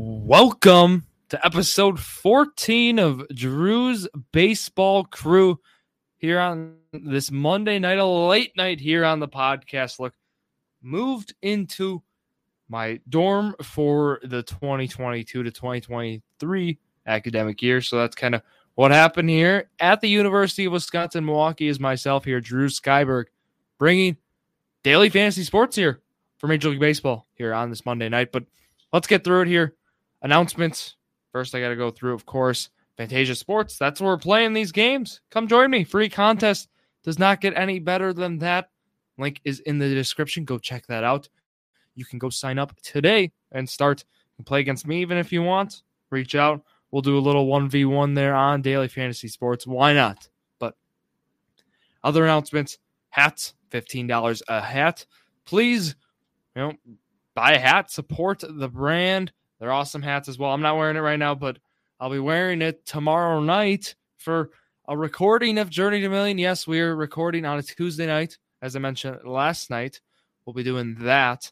Welcome to episode 14 of Drew's Baseball Crew here on this Monday night, a late night here on the podcast. Look, moved into my dorm for the 2022 to 2023 academic year. So that's kind of what happened here at the University of Wisconsin Milwaukee is myself here, Drew Skyberg, bringing daily fantasy sports here for Major League Baseball here on this Monday night. But let's get through it here announcements. First, I got to go through, of course, Fantasia Sports. That's where we're playing these games. Come join me. Free contest does not get any better than that. Link is in the description. Go check that out. You can go sign up today and start and play against me, even if you want. Reach out. We'll do a little 1v1 there on Daily Fantasy Sports. Why not? But other announcements hats, $15 a hat. Please, you know, buy a hat, support the brand. They're awesome hats as well. I'm not wearing it right now, but I'll be wearing it tomorrow night for a recording of Journey to Million. Yes, we're recording on a Tuesday night, as I mentioned last night. We'll be doing that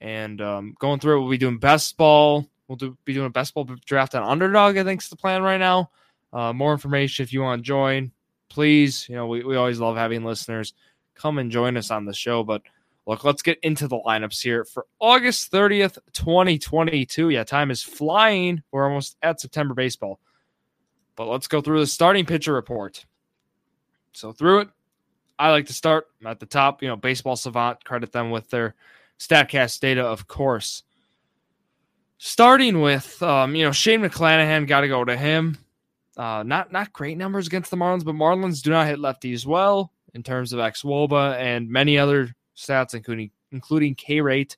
and um, going through it. We'll be doing best ball. We'll do, be doing a best ball draft on underdog. I think is the plan right now. Uh, more information if you want to join, please. You know, we, we always love having listeners come and join us on the show, but Look, let's get into the lineups here for August 30th, 2022. Yeah, time is flying. We're almost at September baseball. But let's go through the starting pitcher report. So, through it, I like to start at the top. You know, Baseball Savant, credit them with their StatCast data, of course. Starting with, um, you know, Shane McClanahan, got to go to him. Uh, not not great numbers against the Marlins, but Marlins do not hit lefties well in terms of xwOBA and many other stats, including including K rate.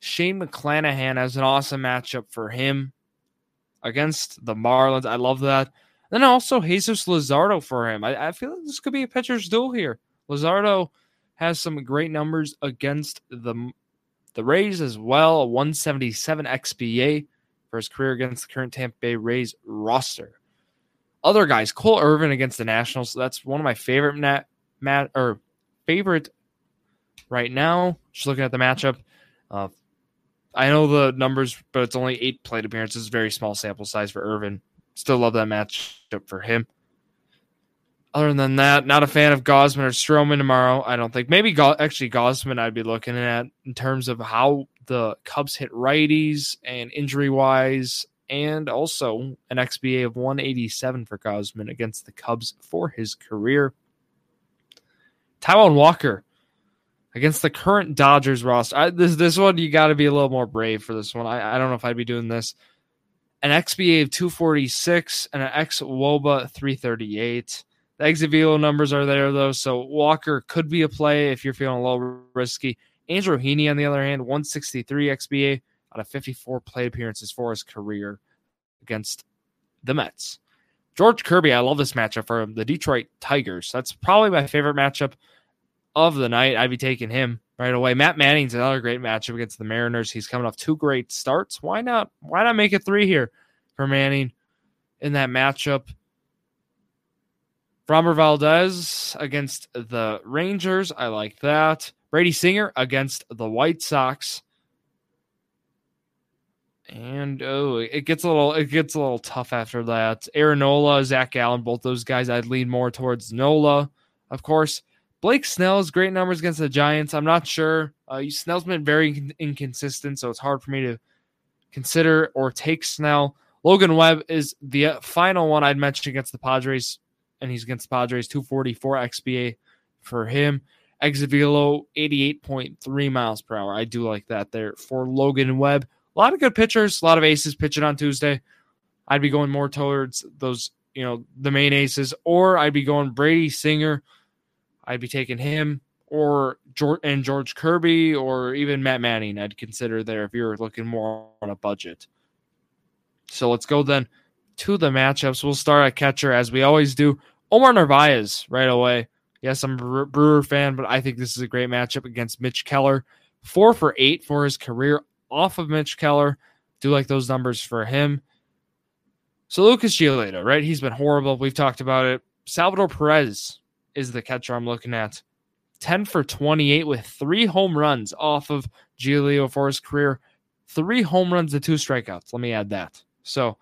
Shane McClanahan has an awesome matchup for him against the Marlins. I love that. Then also Jesus Luzardo for him. I, I feel like this could be a pitcher's duel here. Luzardo has some great numbers against the the Rays as well. A 177 XBA for his career against the current Tampa Bay Rays roster. Other guys, Cole Irvin against the Nationals. That's one of my favorite nat, mat or favorite right now. Just looking at the matchup, uh, I know the numbers, but it's only eight plate appearances, very small sample size for Irvin. Still love that matchup for him. Other than that, not a fan of Gausman or Stroman tomorrow. I don't think. Maybe Go- actually Gausman, I'd be looking at in terms of how the Cubs hit righties and injury wise, and also an XBA of 187 for Gausman against the Cubs for his career. Taijuan Walker against the current Dodgers roster. I, this this one you got to be a little more brave for this one. I, I don't know if I'd be doing this. An XBA of 246 and an xwOBA 338. The exit velo numbers are there though, so Walker could be a play if you're feeling a little risky. Andrew Heaney, on the other hand, 163 XBA out of 54 plate appearances for his career against the Mets. George Kirby, I love this matchup for him. The Detroit Tigers. That's probably my favorite matchup of the night. I'd be taking him right away. Matt Manning's another great matchup against the Mariners. He's coming off two great starts. Why not? Why not make it three here for Manning in that matchup? Framber Valdez against the Rangers. I like that. Brady Singer against the White Sox. And oh, it gets a little it gets a little tough after that. Aaron Nola, Zach Gallen, both those guys I'd lean more towards Nola. Of course, Blake Snell's great numbers against the Giants. I'm not sure. Uh, Snell's been very inconsistent, so it's hard for me to consider or take Snell. Logan Webb is the uh, final one I'd mention against the Padres, and he's against the Padres 244 XBA for him. Exit velo 88.3 miles per hour. I do like that there for Logan Webb. A lot of good pitchers, a lot of aces pitching on Tuesday. I'd be going more towards those, you know, the main aces, or I'd be going Brady Singer I'd be taking him or George and George Kirby or even Matt Manning. I'd consider there if you're looking more on a budget. So let's go then to the matchups. We'll start at catcher as we always do. Omar Narvaez right away. Yes, I'm a Brewer fan, but I think this is a great matchup against Mitch Keller. Four for eight for his career off of Mitch Keller. Do like those numbers for him. So Lucas Giolito, right? He's been horrible. We've talked about it. Salvador Perez, is the catcher I'm looking at. 10 for 28 with three home runs off of Giolito for his career. three home runs to two strikeouts. Let me add that. So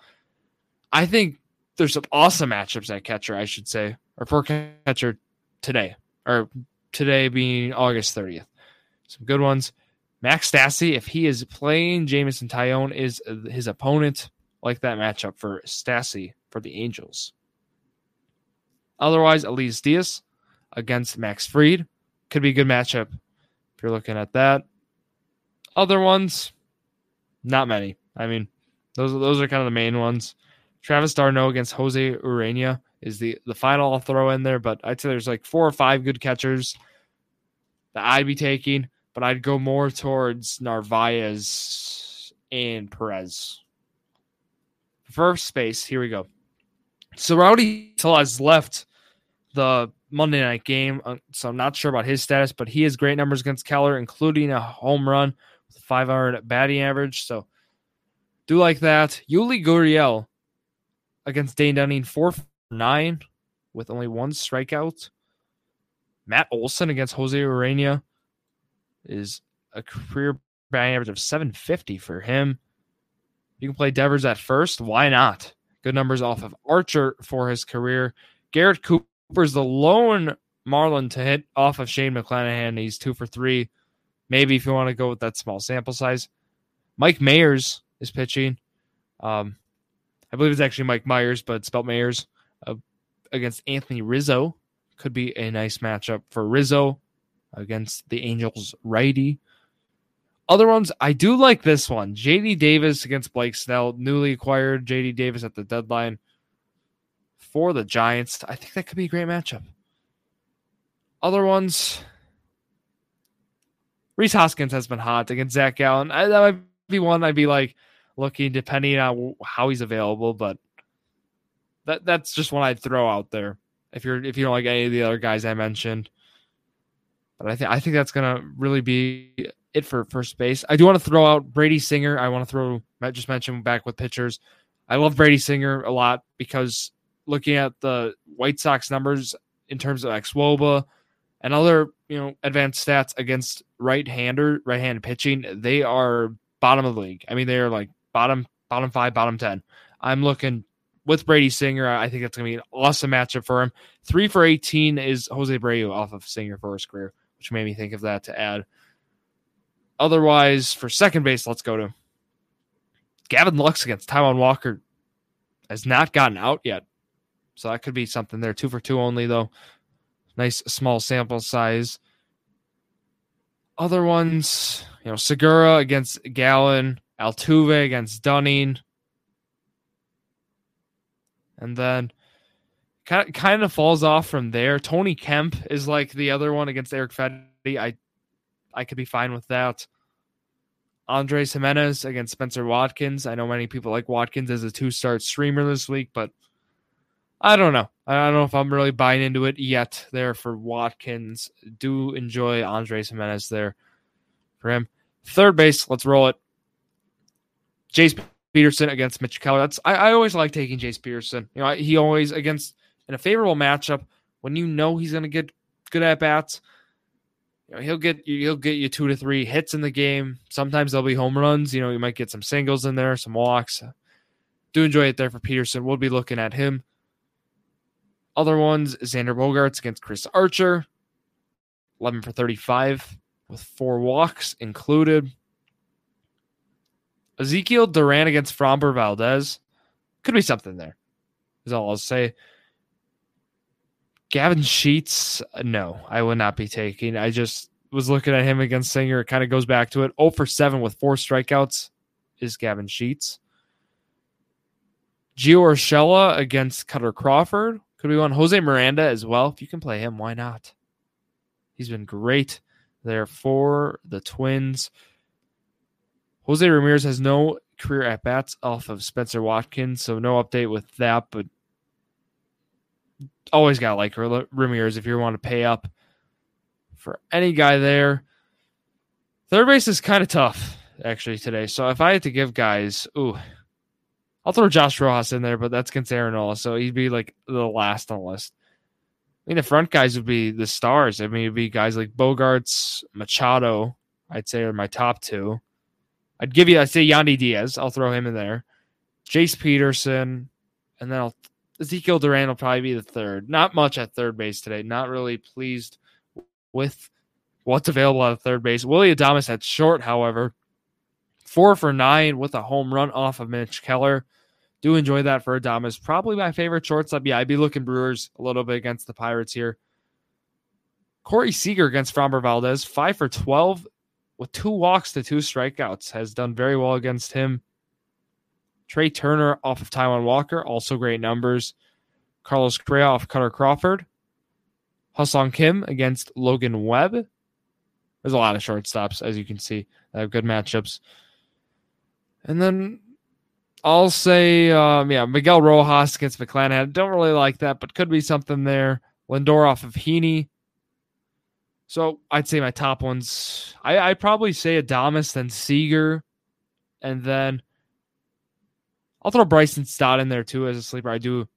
I think there's some awesome matchups at catcher, I should say, or for catcher today, or today being August 30th. Some good ones. Max Stassi, if he is playing, Jameson Taillon is his opponent. Like that matchup for Stassi for the Angels. Otherwise, Elias Diaz against Max Fried could be a good matchup if you're looking at that. Other ones, not many. I mean, those those are kind of the main ones. Travis d'Arnaud against Jose Urena is the the final I'll throw in there, but I'd say there's like four or five good catchers that I'd be taking, but I'd go more towards Narvaez and Perez. First space, here we go. So Rowdy has left the Monday night game, uh, so I'm not sure about his status, but he has great numbers against Keller, including a home run with a 500 batting average. So do like that. Yuli Gurriel against Dane Dunning, 4 9 with only one strikeout. Matt Olson against Jose Urena is a career batting average of 750 for him. You can play Devers at first. Why not? Good numbers off of Archer for his career. Garrett Cooper's the lone Marlin to hit off of Shane McClanahan. He's two for three. Maybe if you want to go with that small sample size. Mike Mayers is pitching. Um, I believe it's actually Mike Myers, but spelled Mayers uh, against Anthony Rizzo. Could be a nice matchup for Rizzo against the Angels righty. Other ones, I do like this one. JD Davis against Blake Snell, newly acquired JD Davis at the deadline for the Giants. I think that could be a great matchup. Other ones, Rhys Hoskins has been hot against Zach Gallen. I, that might be one I'd be like looking depending on how he's available, but that that's just one I'd throw out there if you're if you don't like any of the other guys I mentioned. But I think I think that's gonna really be it for first base. I do want to throw out Brady Singer. I want to throw just mentioned back with pitchers. I love Brady Singer a lot because looking at the White Sox numbers in terms of xwOBA and other you know advanced stats against right-hander right-handed pitching, they are bottom of the league. I mean, they are like bottom bottom five, bottom ten. I'm looking with Brady Singer. I think that's going to be an awesome matchup for him. Three for 18 is Jose Abreu off of Singer for his career, which made me think of that to add. Otherwise, for second base, let's go to Gavin Lux against Taijuan Walker. Has not gotten out yet. So that could be something there. Two for two only, though. Nice small sample size. Other ones, you know, Segura against Gallen, Altuve against Dunning. And then kind of, kind of falls off from there. Tony Kemp is like the other one against Eric Fedde. I I could be fine with that. Andres Gimenez against Spencer Watkins. I know many people like Watkins as a two start streamer this week, but I don't know. I don't know if I'm really buying into it yet there for Watkins. Do enjoy Andres Gimenez there for him. Third base, let's roll it. Jace Peterson against Mitch Keller. That's I, I always like taking Jace Peterson. You know, he always against in a favorable matchup when you know he's going to get good at bats you know, he'll get you he'll get you two to three hits in the game. Sometimes there'll be home runs. You know, you might get some singles in there, some walks. Do enjoy it there for Peterson. We'll be looking at him. Other ones, Xander Bogaerts against Chris Archer, 11 for 35 with four walks included. Ezekiel Duran against Framber Valdez. Could be something there, is all I'll say. Gavin Sheets, uh, no, I would not be taking. I just was looking at him against Singer. It kind of goes back to it. 0 for 7 with four strikeouts is Gavin Sheets. Gio Urshela against Kutter Crawford. Could be one. Jose Miranda as well. If you can play him, why not? He's been great there for the Twins. Jose Ramirez has no career at bats off of Spencer Watkins, so no update with that, but always got like Ramirez if you want to pay up for any guy there. Third base is kind of tough actually today. So if I had to give guys, ooh, I'll throw Josh Rojas in there, but that's against Aaron so he'd be like the last on the list. I mean, the front guys would be the stars. I mean, it'd be guys like Bogaerts, Machado. I'd say are my top two. I'd give you, I'd say Yandy Diaz. I'll throw him in there. Jace Peterson, and then I'll, Ezekiel Duran will probably be the third. Not much at third base today. Not really pleased with what's available at third base. Willy Adames at short, however, four for nine with a home run off of Mitch Keller. Do enjoy that for Adames. Probably my favorite shortstop. Yeah, I'd be looking Brewers a little bit against the Pirates here. Corey Seager against Framber Valdez, five for 12 with two walks to two strikeouts, has done very well against him. Trea Turner off of Taijuan Walker, also great numbers. Carlos Correa off Kutter Crawford. Ha-Seong Kim against Logan Webb. There's a lot of shortstops, as you can see. Have good matchups. And then I'll say, um, yeah, Miguel Rojas against McClanahan. Don't really like that, but could be something there. Lindor off of Heaney. So I'd say my top ones. I, I'd probably say Adames, then Seager, and then I'll throw Bryson Stott in there too as a sleeper. I do,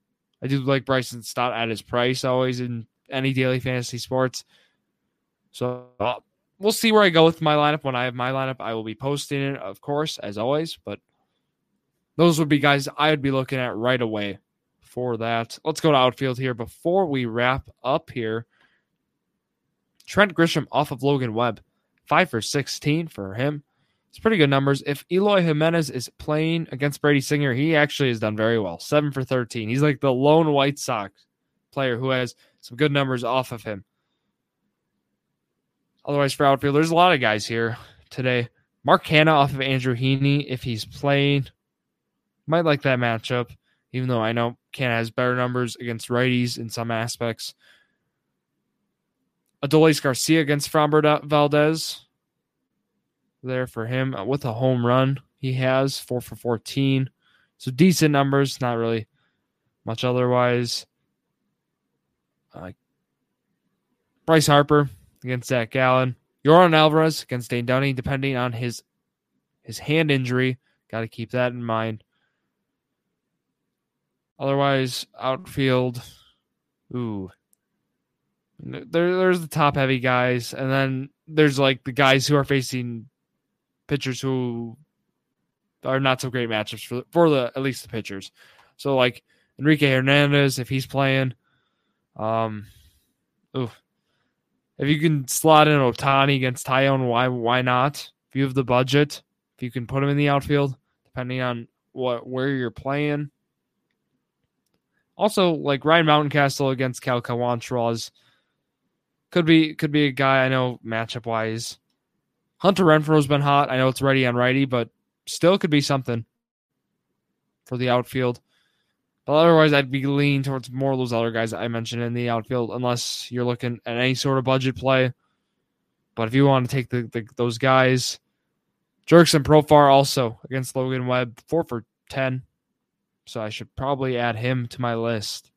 I do like Bryson Stott at his price always in any daily fantasy sports. So we'll see where I go with my lineup. When I have my lineup, I will be posting it, of course, as always. But those would be guys I would be looking at right away for that. Let's go to outfield here before we wrap up here. Trent Grisham off of Logan Webb, five for 16 for him. It's pretty good numbers. If Eloy Jimenez is playing against Brady Singer, he actually has done very well. Seven for 13. He's like the lone White Sox player who has some good numbers off of him. Otherwise, for outfield, there's a lot of guys here today. Mark Canha off of Andrew Heaney, if he's playing, might like that matchup, even though I know Canha has better numbers against righties in some aspects. Adolis Garcia against Framber Valdez. There for him uh, with a home run. He has four for 14. So decent numbers, not really much otherwise. Uh, Bryce Harper against Zach Gallen. Yordan Alvarez against Dane Dunning, depending on his his hand injury. Got to keep that in mind. Otherwise, outfield. Ooh. There, there's the top heavy guys, and then there's like the guys who are facing pitchers who are not so great matchups for for the at least the pitchers. So like Enrique Hernandez, if he's playing, um, ooh, if you can slot in Ohtani against Taillon, why why not? If you have the budget, if you can put him in the outfield, depending on what where you're playing. Also, like Ryan Mountcastle against Cal Quantrill could be could be a guy I know matchup wise. Hunter Renfroe's been hot. I know it's righty on righty, but still could be something for the outfield. But otherwise, I'd be leaning towards more of those other guys I mentioned in the outfield, unless you're looking at any sort of budget play. But if you want to take the, the those guys, Jurickson Profar also against Logan Webb, four for ten. So I should probably add him to my list.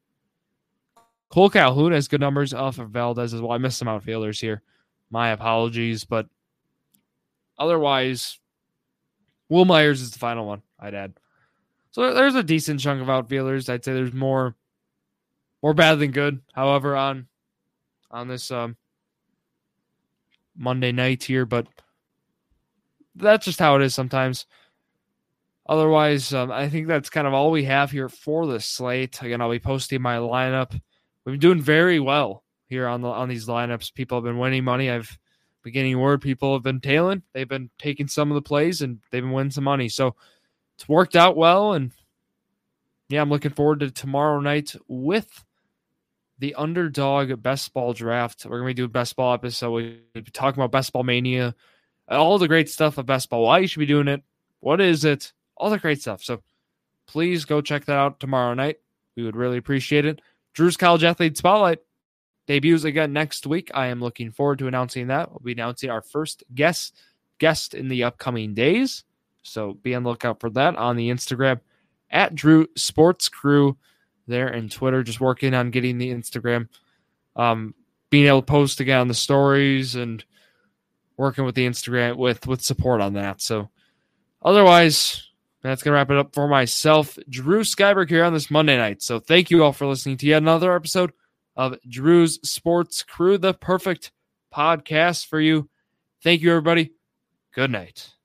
Cole Calhoun has good numbers off of Valdez as well. I missed some outfielders here. My apologies, but otherwise, Wil Myers is the final one I'd add. So there's a decent chunk of outfielders. I'd say there's more more bad than good. However, on on this um, Monday night here, but that's just how it is sometimes. Otherwise, um, I think that's kind of all we have here for the slate. Again, I'll be posting my lineup. We've been doing very well here on the on these lineups. People have been winning money. I've been getting word people have been tailing. They've been taking some of the plays and they've been winning some money. So it's worked out well. And yeah, I'm looking forward to tomorrow night with the underdog best ball draft. We're gonna be doing best ball episode. We'll be talking about best ball mania, all the great stuff of best ball. Why you should be doing it, what is it, all the great stuff. So please go check that out tomorrow night. We would really appreciate it. Drew's College Athlete Spotlight debuts again next week. I am looking forward to announcing that. We'll be announcing our first guest guest in the upcoming days. So be on the lookout for that on the Instagram at Drew Sports Crew there and Twitter. Just working on getting the Instagram, um, being able to post again on the stories and working with the Instagram with with support on that. So otherwise, that's gonna wrap it up for myself, Drew Skyberg here on this Monday night. So thank you all for listening to yet another episode of Drew's Sports Crew, the perfect podcast for you. Thank you, everybody. Good night.